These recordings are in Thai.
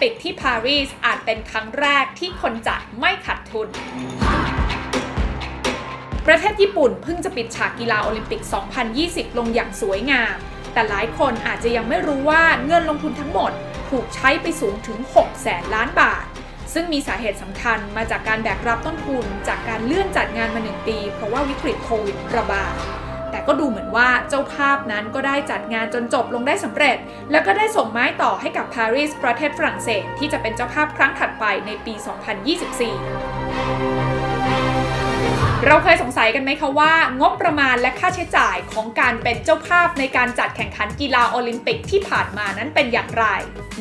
ปิกที่ปารีสอาจเป็นครั้งแรกที่คนจัดไม่ขาดทุน ประเทศญี่ปุ่นเพิ่งจะปิดฉากกีฬาโอลิมปิก 2020 ลงอย่างสวยงาม แต่หลายคนอาจจะยังไม่รู้ว่าเงินลงทุนทั้งหมดถูกใช้ไปสูงถึง 6 แสนล้านบาท ซึ่งมีสาเหตุสำคัญมาจากการแบกรับต้นทุน จากการเลื่อนจัดงานมาหนึ่งปี เพราะว่าวิกฤตโควิดระบาด แต่ก็ดูเหมือนว่าเจ้าภาพนั้นก็ได้จัดงานจนจบลงได้สำเร็จ แล้วก็ได้ส่งไม้ต่อให้กับปารีสประเทศฝรั่งเศส ที่จะเป็นเจ้าภาพครั้งถัดไปในปี 2024เราเคยสงสัยกันไหมคะว่า งบประมาณและค่าใช้จ่ายของการเป็นเจ้าภาพในการจัดแข่งขันกีฬาโอลิมปิกที่ผ่านมานั้นเป็นอย่างไร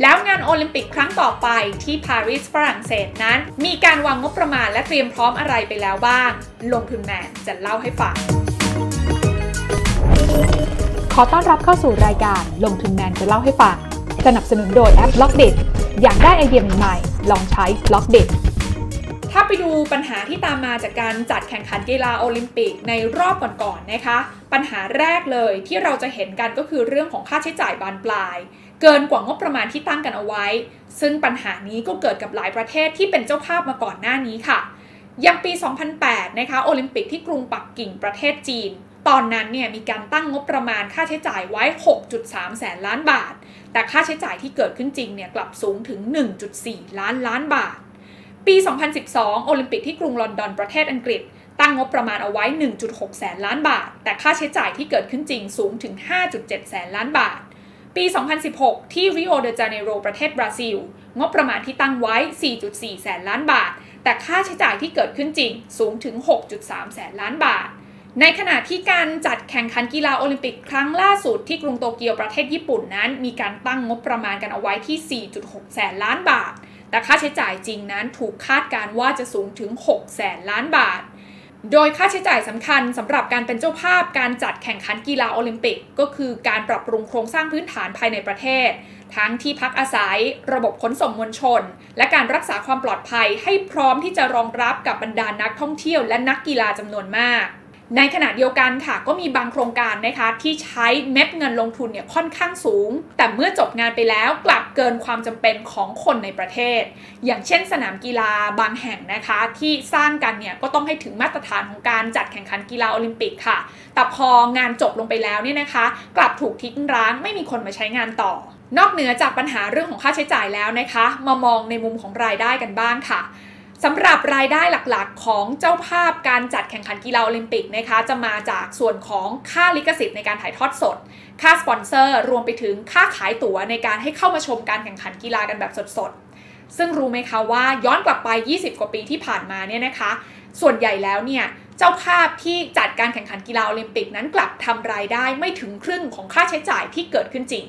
แล้วงานโอลิมปิกครั้งต่อไปที่ปารีสฝรั่งเศสนั้น มีการวางงบประมาณและเตรียมพร้อมอะไรไปแล้วบ้าง ลงทุนแมนจะเล่าให้ฟัง ขอต้อนรับเข้าสู่รายการลงทุนแมนจะเล่าให้ฟัง สนับสนุนโดยแอป Blockdit อยากได้ไอเดียใหม่ๆลองใช้ Blockdit ถ้าไปดูปัญหาที่ตามมาจากการจัดแข่งขันกีฬาโอลิมปิกในรอบก่อนๆนนะคะ ปัญหาแรกเลยที่เราจะเห็นกันก็คือเรื่องของค่าใช้จ่ายบานปลาย เกินกว่างบประมาณที่ตั้งกันเอาไว้ ซึ่งปัญหานี้ก็เกิดกับหลายประเทศที่เป็นเจ้าภาพมาก่อนหน้านี้ค่ะ อย่างปี 2008 นะคะโอลิมปิกที่กรุงปักกิ่งประเทศจีน ตอนนั้นเนี่ยมีการตั้งงบประมาณค่าใช้จ่ายไว้ 6.3 แสนล้านบาท แต่ค่าใช้จ่ายที่เกิดขึ้นจริงเนี่ยกลับสูงถึง 1.4 ล้านล้านบาท ปี 2012 โอลิมปิกที่กรุงลอนดอนประเทศอังกฤษ ตั้งงบประมาณเอาไว้ 1.6 แสนล้านบาท แต่ค่าใช้จ่ายที่เกิดขึ้นจริงสูงถึง 5.7 แสนล้านบาท ปี 2016 ที่ริโอเดจาเนโรประเทศบราซิล งบประมาณที่ตั้งไว้ 4.4 แสนล้านบาท แต่ค่าใช้จ่ายที่เกิดขึ้นจริงสูงถึง 6.3 แสนล้านบาท ในขณะที่การจัดแข่งขันกีฬาโอลิมปิกครั้งล่าสุดที่กรุงโตเกียวประเทศญี่ปุ่นนั้น มีการตั้งงบประมาณกันเอาไว้ที่ 4.6 แสนล้านบาท แต่ค่าใช้จ่ายจริงนั้นถูกคาดการว่าจะสูงถึง 6 แสนล้านบาท โดยค่าใช้จ่ายสำคัญสำหรับการเป็นเจ้าภาพการจัดแข่งขันกีฬาโอลิมปิก ก็คือการปรับปรุงโครงสร้างพื้นฐานภายในประเทศ ทั้งที่พักอาศัย ระบบขนส่งมวลชน และการรักษาความปลอดภัยให้พร้อมที่จะรองรับกับบรรดานักท่องเที่ยวและนักกีฬาจำนวนมาก ในขณะเดียวกันค่ะ ก็มีบางโครงการนะคะที่ใช้เม็ดเงินลงทุนเนี่ยค่อนข้างสูง แต่เมื่อจบงานไปแล้วกลับเกินความจำเป็นของคนในประเทศ อย่างเช่นสนามกีฬาบางแห่งนะคะ ที่สร้างกันเนี่ยก็ต้องให้ถึงมาตรฐานของการจัดแข่งขันกีฬาโอลิมปิกค่ะ แต่พองานจบลงไปแล้วเนี่ยนะคะ กลับถูกทิ้งร้างไม่มีคนมาใช้งานต่อนอกเหนือจากปัญหาเรื่องของค่าใช้จ่ายแล้วนะคะ มามองในมุมของรายได้กันบ้างค่ะ สำหรับรายได้หลักๆ ของเจ้าภาพการจัดแข่งขันกีฬาโอลิมปิกนะคะจะมาจากส่วนของค่าลิขสิทธิ์ในการถ่ายทอดสด ค่าสปอนเซอร์รวมไปถึงค่าขายตั๋วในการให้เข้ามาชมการแข่งขันกีฬากันแบบสดๆ ซึ่งรู้ไหมคะว่าย้อนกลับไป 20 กว่าปีที่ผ่านมาเนี่ยนะคะ ส่วนใหญ่แล้วเนี่ยเจ้าภาพที่จัดการแข่งขันกีฬาโอลิมปิกนั้นกลับทำรายได้ไม่ถึงครึ่งของค่าใช้จ่ายที่เกิดขึ้นจริง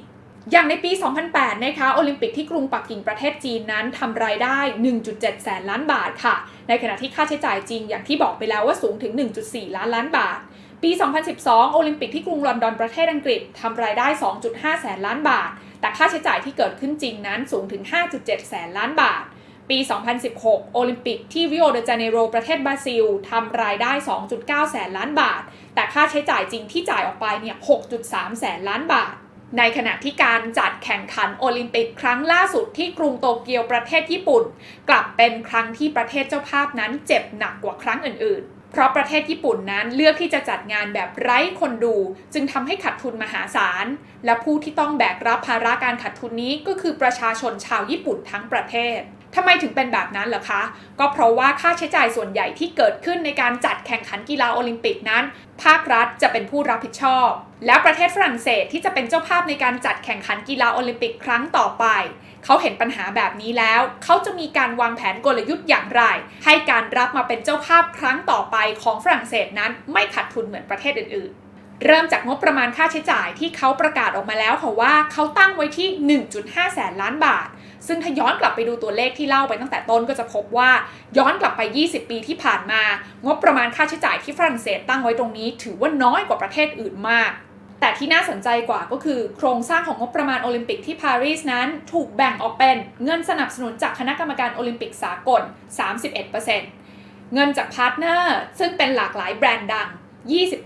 อย่างในปี 2008 นะคะ โอลิมปิกที่กรุงปักกิ่งประเทศจีนนั้นทำรายได้ 1.7 แสนล้านบาทค่ะ ในขณะที่ค่าใช้จ่ายจริงอย่างที่บอกไปแล้วว่าสูงถึง 1.4 ล้านล้านบาท ปี 2012 โอลิมปิกที่กรุงลอนดอนประเทศอังกฤษทำรายได้ 2.5 แสนล้านบาท แต่ค่าใช้จ่ายที่เกิดขึ้นจริงนั้นสูงถึง 5.7 แสนล้านบาท ปี 2016 โอลิมปิกที่ริโอเดจาเนโรประเทศบราซิลทำรายได้ 2.9 แสนล้านบาท แต่ค่าใช้จ่ายจริงที่จ่ายออกไปเนี่ย 6.3 แสนล้านบาท ในขณะที่การจัดแข่งขันโอลิมปิกครั้งล่าสุดที่กรุงโตเกียวประเทศญี่ปุ่น กลับเป็นครั้งที่ประเทศเจ้าภาพนั้นเจ็บหนักกว่าครั้งอื่นๆ เพราะประเทศญี่ปุ่นนั้นเลือกที่จะจัดงานแบบไร้คนดู จึงทำให้ขาดทุนมหาศาล และผู้ที่ต้องแบกรับภาระการขาดทุนนี้ก็คือประชาชนชาวญี่ปุ่นทั้งประเทศ ทำไมถึงเป็นแบบนั้นเหรอคะ ก็เพราะว่าค่าใช้จ่ายส่วนใหญ่ที่เกิดขึ้นในการจัดแข่งขันกีฬาโอลิมปิกนั้น ภาครัฐจะเป็นผู้รับผิดชอบ แล้วประเทศฝรั่งเศสที่จะเป็นเจ้าภาพในการจัดแข่งขันกีฬาโอลิมปิกครั้งต่อไป เขาเห็นปัญหาแบบนี้แล้ว เขาจะมีการวางแผนกลยุทธ์อย่างไร ให้การรับมาเป็นเจ้าภาพครั้งต่อไปของฝรั่งเศสนั้นไม่ขาดทุนเหมือนประเทศอื่นๆ เริ่มจากงบประมาณค่าใช้จ่ายที่เขาประกาศออกมาแล้วค่ะว่าเขาตั้งไว้ที่ 1.5 แสนล้านบาท ซึ่งถ้าย้อนกลับไปดูตัวเลขที่เล่าไปตั้งแต่ต้นก็จะพบว่าย้อนกลับไป 20 ปีที่ผ่านมา งบประมาณค่าใช้จ่ายที่ฝรั่งเศสตั้งไว้ตรงนี้ ถือว่าน้อยกว่าประเทศอื่นมาก แต่ที่น่าสนใจกว่าก็คือ โครงสร้างของงบประมาณโอลิมปิกที่ปารีสนั้นถูกแบ่งออกเป็นเงินสนับสนุนจากคณะกรรมการโอลิมปิกสากล 31%เงินจาก partner ซึ่งเป็นหลากหลายแบรนด์ดัง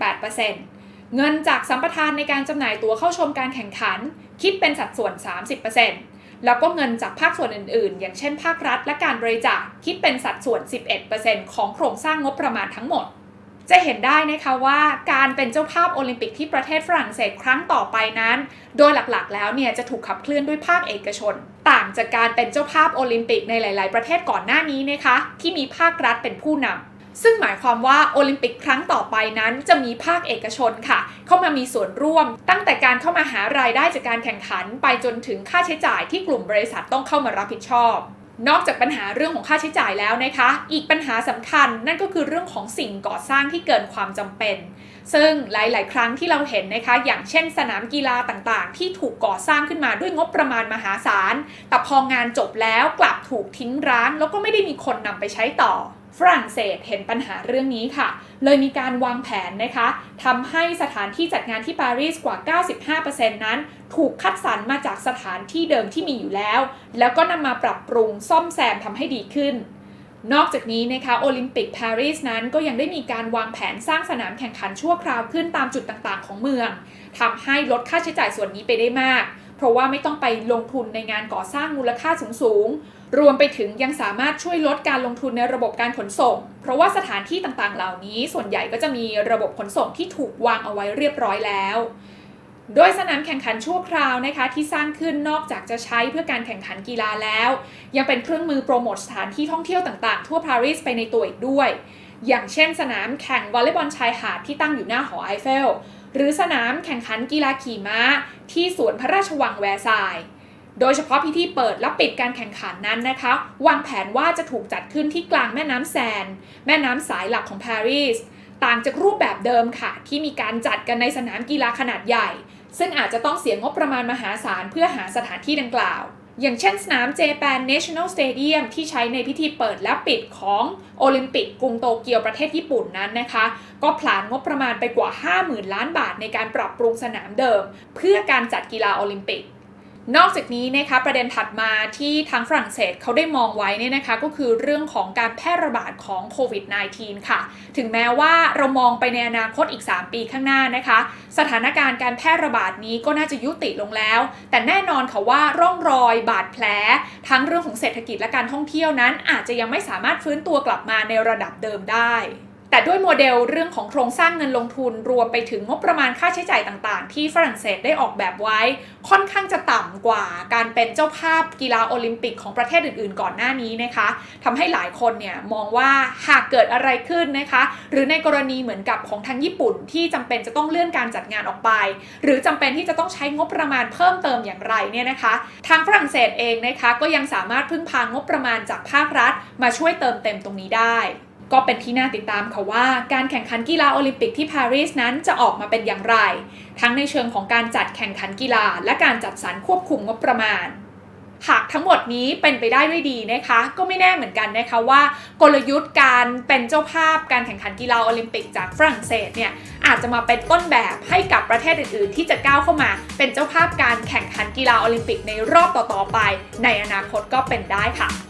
28% เงินจากสัมปทานในการจำหน่ายตั๋วเข้าชมการแข่งขัน คิดเป็นสัดส่วน 30%แแล้วก็เงินจากภาคส่วนอื่น ๆ อย่างเช่นภาครัฐและการบริจาคคิดเป็นสัดส่วน 11%ของโครงสร้างงบประมาณทั้งหมด จะเห็นได้นะคะว่าการเป็นเจ้าภาพโอลิมปิกที่ประเทศฝรั่งเศสครั้งต่อไปนั้น โดยหลักๆ แล้วเนี่ยจะถูกขับเคลื่อนด้วยภาคเอกชน ต่างจากการเป็นเจ้าภาพโอลิมปิกในหลาย ๆ ประเทศก่อนหน้านี้นะคะที่มีภาครัฐเป็นผู้นำ ซึ่งหมายความว่าโอลิมปิกครั้งต่อไปนั้นจะมีภาคเอกชนค่ะ เข้ามามีส่วนร่วม ตั้งแต่การเข้ามาหารายได้จากการแข่งขัน ไปจนถึงค่าใช้จ่ายที่กลุ่มบริษัทต้องเข้ามารับผิดชอบ นอกจากปัญหาเรื่องของค่าใช้จ่ายแล้วนะคะ อีกปัญหาสำคัญนั่นก็คือเรื่องของสิ่งก่อสร้างที่เกินความจำเป็น ซึ่งหลาย ๆ ครั้งที่เราเห็นนะคะ อย่างเช่น สนามกีฬาต่าง ๆ ที่ถูกก่อสร้างขึ้นมาด้วยงบประมาณมหาศาล แต่พองานจบแล้วกลับถูกทิ้งร้าง แล้วก็ไม่ได้มีคนนำไปใช้ต่อ ฝรั่งเศสเห็นปัญหาเรื่องนี้ค่ะ เลยมีการวางแผนนะคะทำให้สถานที่จัดงานที่ปารีสกว่า 95%นั้น ถูกคัดสรรมาจากสถานที่เดิมที่มีอยู่แล้ว แล้วก็นำมาปรับปรุงซ่อมแซมทำให้ดีขึ้น นอกจากนี้นะคะโอลิมปิกปารีสนั้นก็ยังได้มีการวางแผนสร้างสนามแข่งขันชั่วคราวขึ้นตามจุดต่างๆ ของเมืองทำให้ลดค่าใช้จ่ายส่วนนี้ไปได้มาก เพราะว่าไม่ต้องไปลงทุนในงานก่อสร้างมูลค่าสูงๆ รวมไปถึงยังสามารถช่วยลดการลงทุนในระบบการขนส่ง เพราะว่าสถานที่ต่างๆ เหล่านี้ ส่วนใหญ่ก็จะมีระบบขนส่งที่ถูกวางเอาไว้เรียบร้อยแล้ว โดยสนามแข่งขันชั่วคราวนะคะที่สร้างขึ้นนอกจากจะใช้เพื่อการแข่งขันกีฬาแล้ว ยังเป็นเครื่องมือโปรโมทสถานที่ท่องเที่ยวต่างๆ ทั่วปารีสไปในตัวอีกด้วย อย่างเช่น สนามแข่งวอลเลย์บอลชายหาดที่ตั้งอยู่หน้าหอไอเฟล หรือสนามแข่งขันกีฬาขี่ม้า ที่สวนพระราชวังแวร์ซายน์ โดยเฉพาะพิธีเปิดและปิดการแข่งขันนั้นนะคะ วางแผนว่าจะถูกจัดขึ้นที่กลางแม่น้ำแซน แม่น้ำสายหลักของปารีส ต่างจากรูปแบบเดิมค่ะ ที่มีการจัดกันในสนามกีฬาขนาดใหญ่ ซึ่งอาจจะต้องเสียงบประมาณมหาศาลเพื่อหาสถานที่ดังกล่าว อย่างเช่นสนาม Japan National Stadium ที่ใช้ในพิธีเปิดและปิดของโอลิมปิกกรุงโตเกียวประเทศญี่ปุ่นนั้นนะคะ ก็ผลานงบประมาณไปกว่า 50,000 ล้านบาทในการปรับปรุงสนามเดิม เพื่อการจัดกีฬาโอลิมปิก นอกจากนี้นะคะประเด็นถัดมาที่ทางฝรั่งเศสเขาได้มองไว้เนี่ยนะคะก็คือเรื่องของการแพร่ระบาดของโควิด -19 ค่ะ ถึงแม้ว่าเรามองไปในอนาคตอีก 3 ปีข้างหน้านะคะ สถานการณ์การแพร่ระบาดนี้ก็น่าจะยุติลงแล้ว แต่แน่นอนค่ะว่าร่องรอยบาดแผล ทั้งเรื่องของเศรษฐกิจและการท่องเที่ยวนั้น อาจจะยังไม่สามารถฟื้นตัวกลับมาในระดับเดิมได้ แต่ด้วยโมเดลเรื่องของโครงสร้างเงินลงทุนรวมไปถึงงบประมาณค่าใช้จ่ายต่างๆ ที่ฝรั่งเศสได้ออกแบบไว้ ค่อนข้างจะต่ำกว่าการเป็นเจ้าภาพกีฬาโอลิมปิกของประเทศอื่นๆ ก่อนหน้านี้นะคะทำให้หลายคนเนี่ยมองว่าหากเกิดอะไรขึ้นนะคะ หรือในกรณีเหมือนกับของทางญี่ปุ่นที่จำเป็นจะต้องเลื่อนการจัดงานออกไป หรือจำเป็นที่จะต้องใช้งบประมาณเพิ่มเติมอย่างไรเนี่ยนะคะ ทางฝรั่งเศสเองนะคะก็ยังสามารถพึ่งพางบประมาณจากภาครัฐ มาช่วยเติมเต็มตรงนี้ได้ ก็เป็นที่น่าติดตามค่ะว่าการแข่งขันกีฬาโอลิมปิกที่ปารีสนั้นจะออกมาเป็นอย่างไร ทั้งในเชิงของการจัดแข่งขันกีฬา และการจัดสรรควบคุมงบประมาณหากทั้งหมดนี้เป็นไปได้ด้วยดีนะคะ ก็ไม่แน่เหมือนกันนะคะว่ากลยุทธ์การเป็นเจ้าภาพการแข่งขันกีฬาโอลิมปิกจากฝรั่งเศสเนี่ยอาจจะมาเป็นต้นแบบให้กับประเทศอื่นๆ ที่จะก้าวเข้ามาเป็นเจ้าภาพการแข่งขันกีฬาโอลิมปิกในรอบต่อๆไป ในอนาคตก็เป็นได้ค่ะ